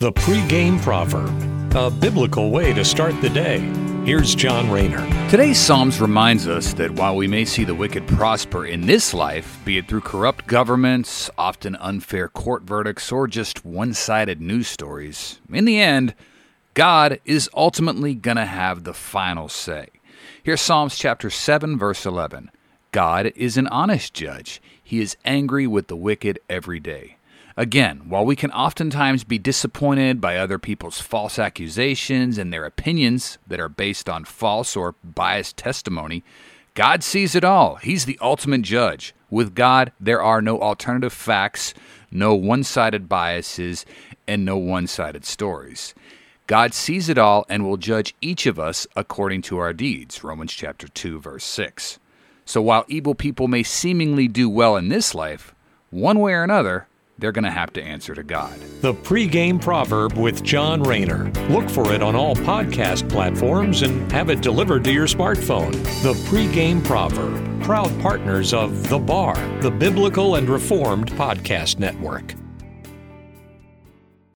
The pregame proverb, a biblical way to start the day. Here's John Rayner. Today's Psalms reminds us that while we may see the wicked prosper in this life, be it through corrupt governments, often unfair court verdicts, or just one sided news stories, in the end, God is ultimately going to have the final say. Here's Psalms chapter 7, verse 11. God is an honest judge. He is angry with the wicked every day. Again, while we can oftentimes be disappointed by other people's false accusations and their opinions that are based on false or biased testimony, God sees it all. He's the ultimate judge. With God, there are no alternative facts, no one sided biases, and no one sided stories. God sees it all and will judge each of us according to our deeds. Romans chapter 2 verse 6. So while evil people may seemingly do well in this life, one way or another, they're going to have to answer to God. The pregame proverb with John Rayner. Look for it on all podcast platforms and have it delivered to your smartphone. The pregame proverb, proud partners of The Bar, the Biblical and Reformed Podcast Network.